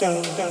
dun, dun.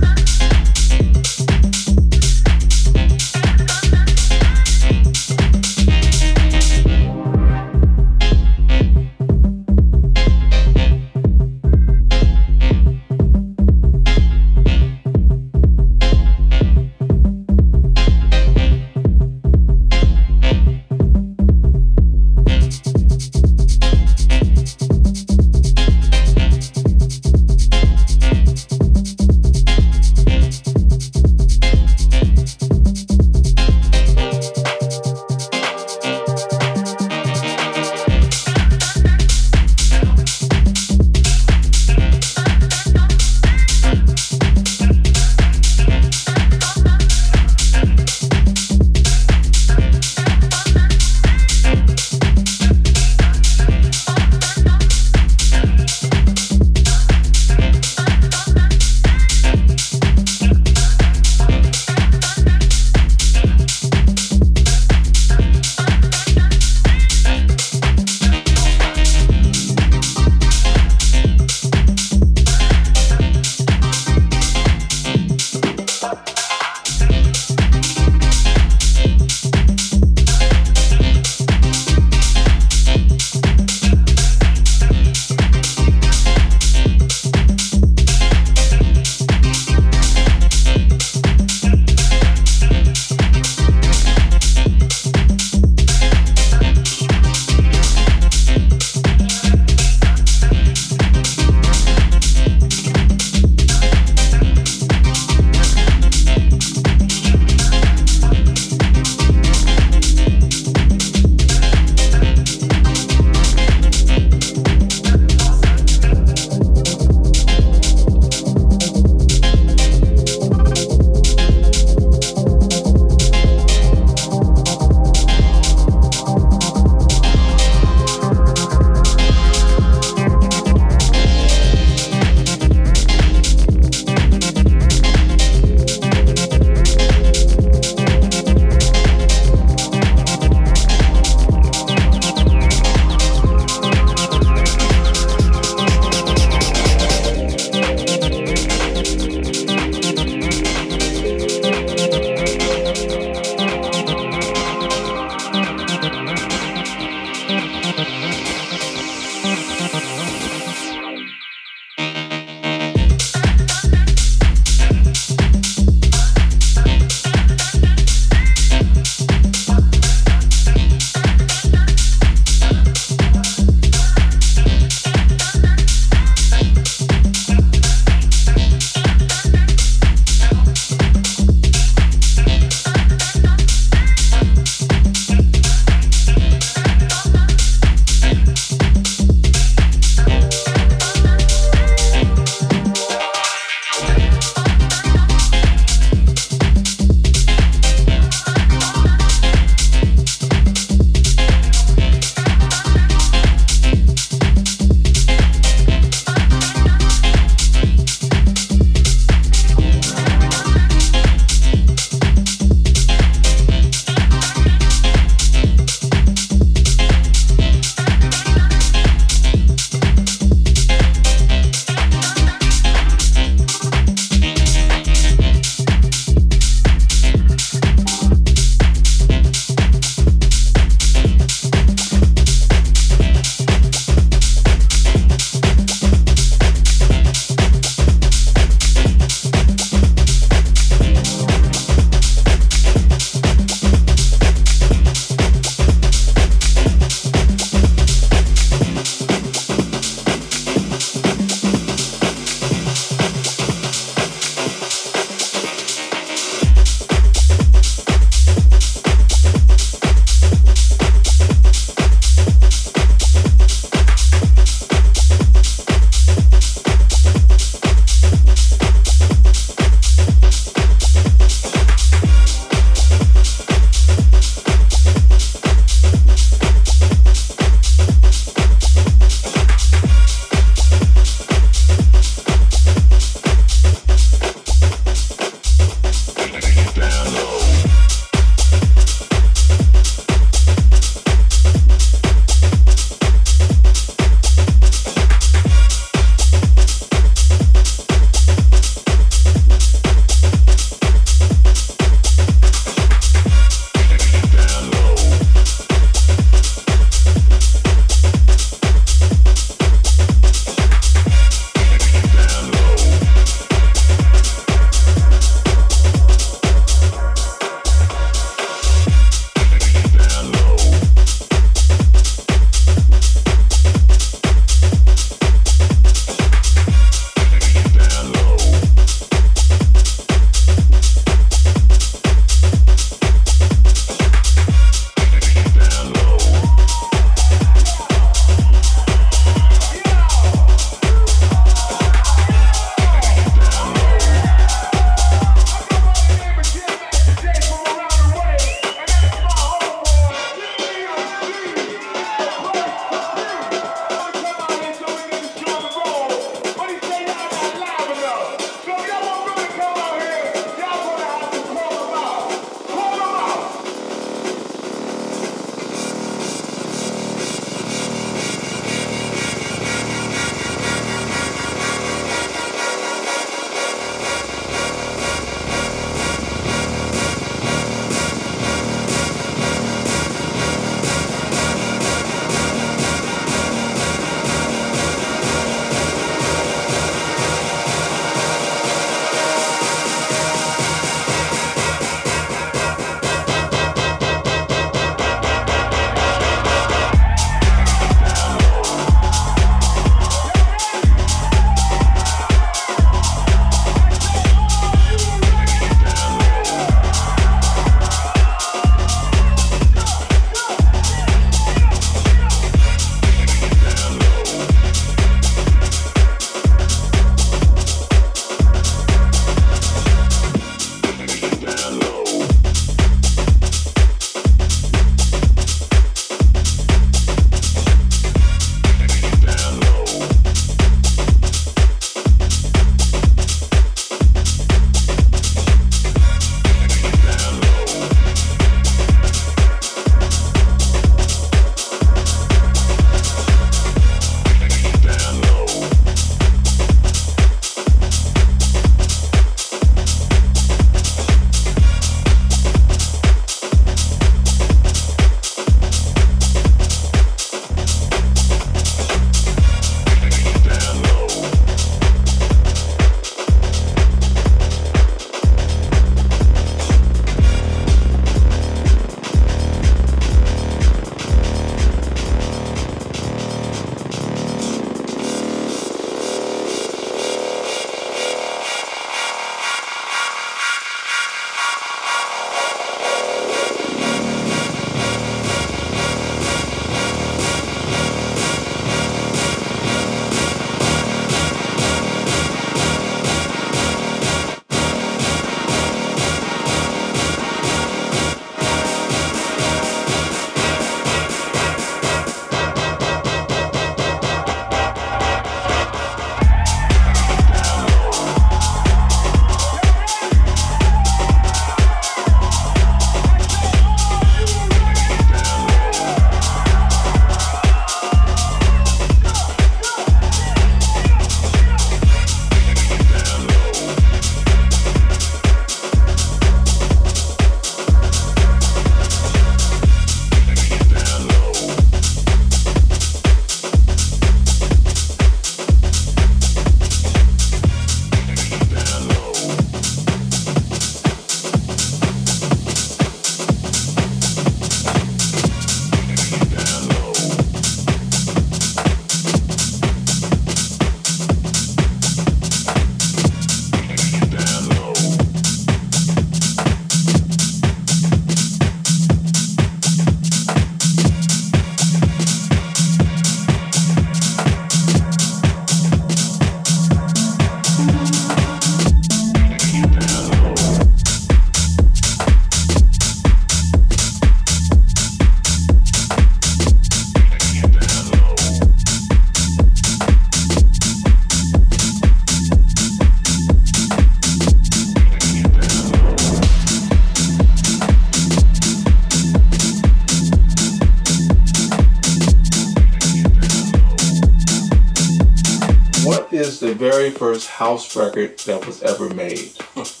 first house record that was ever made?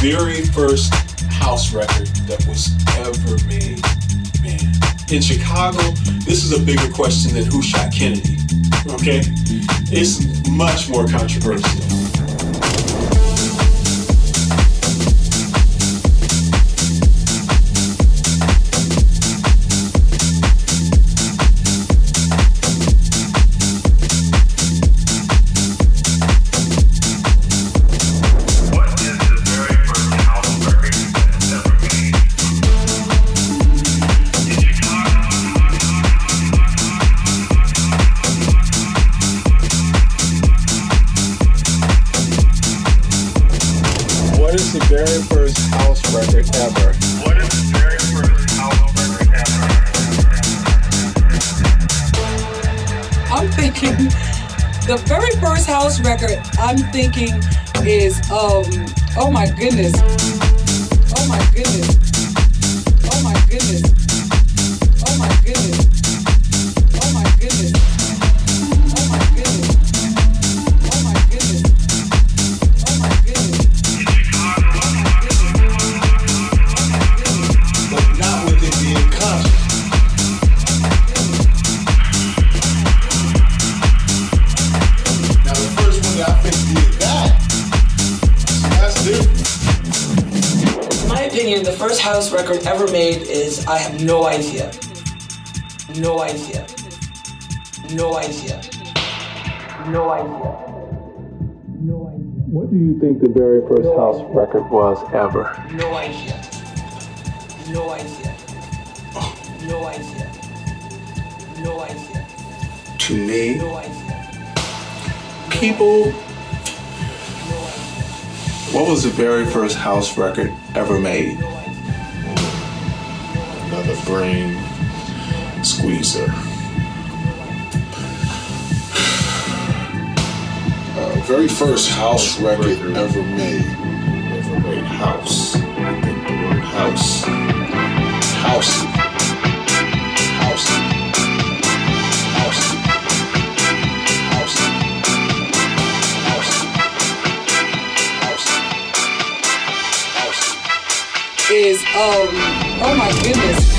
very first house record that was ever made. Man, in Chicago, this is a bigger question than who shot Kennedy. Okay? It's much more controversial. What do you think the very first no house idea. record was ever? No idea. No idea. No idea. No idea. To me, no idea. people what was the very first house record ever made? Another brain squeezer. Uh, very first house record ever made. Made house. I think the word house. House. is um oh my goodness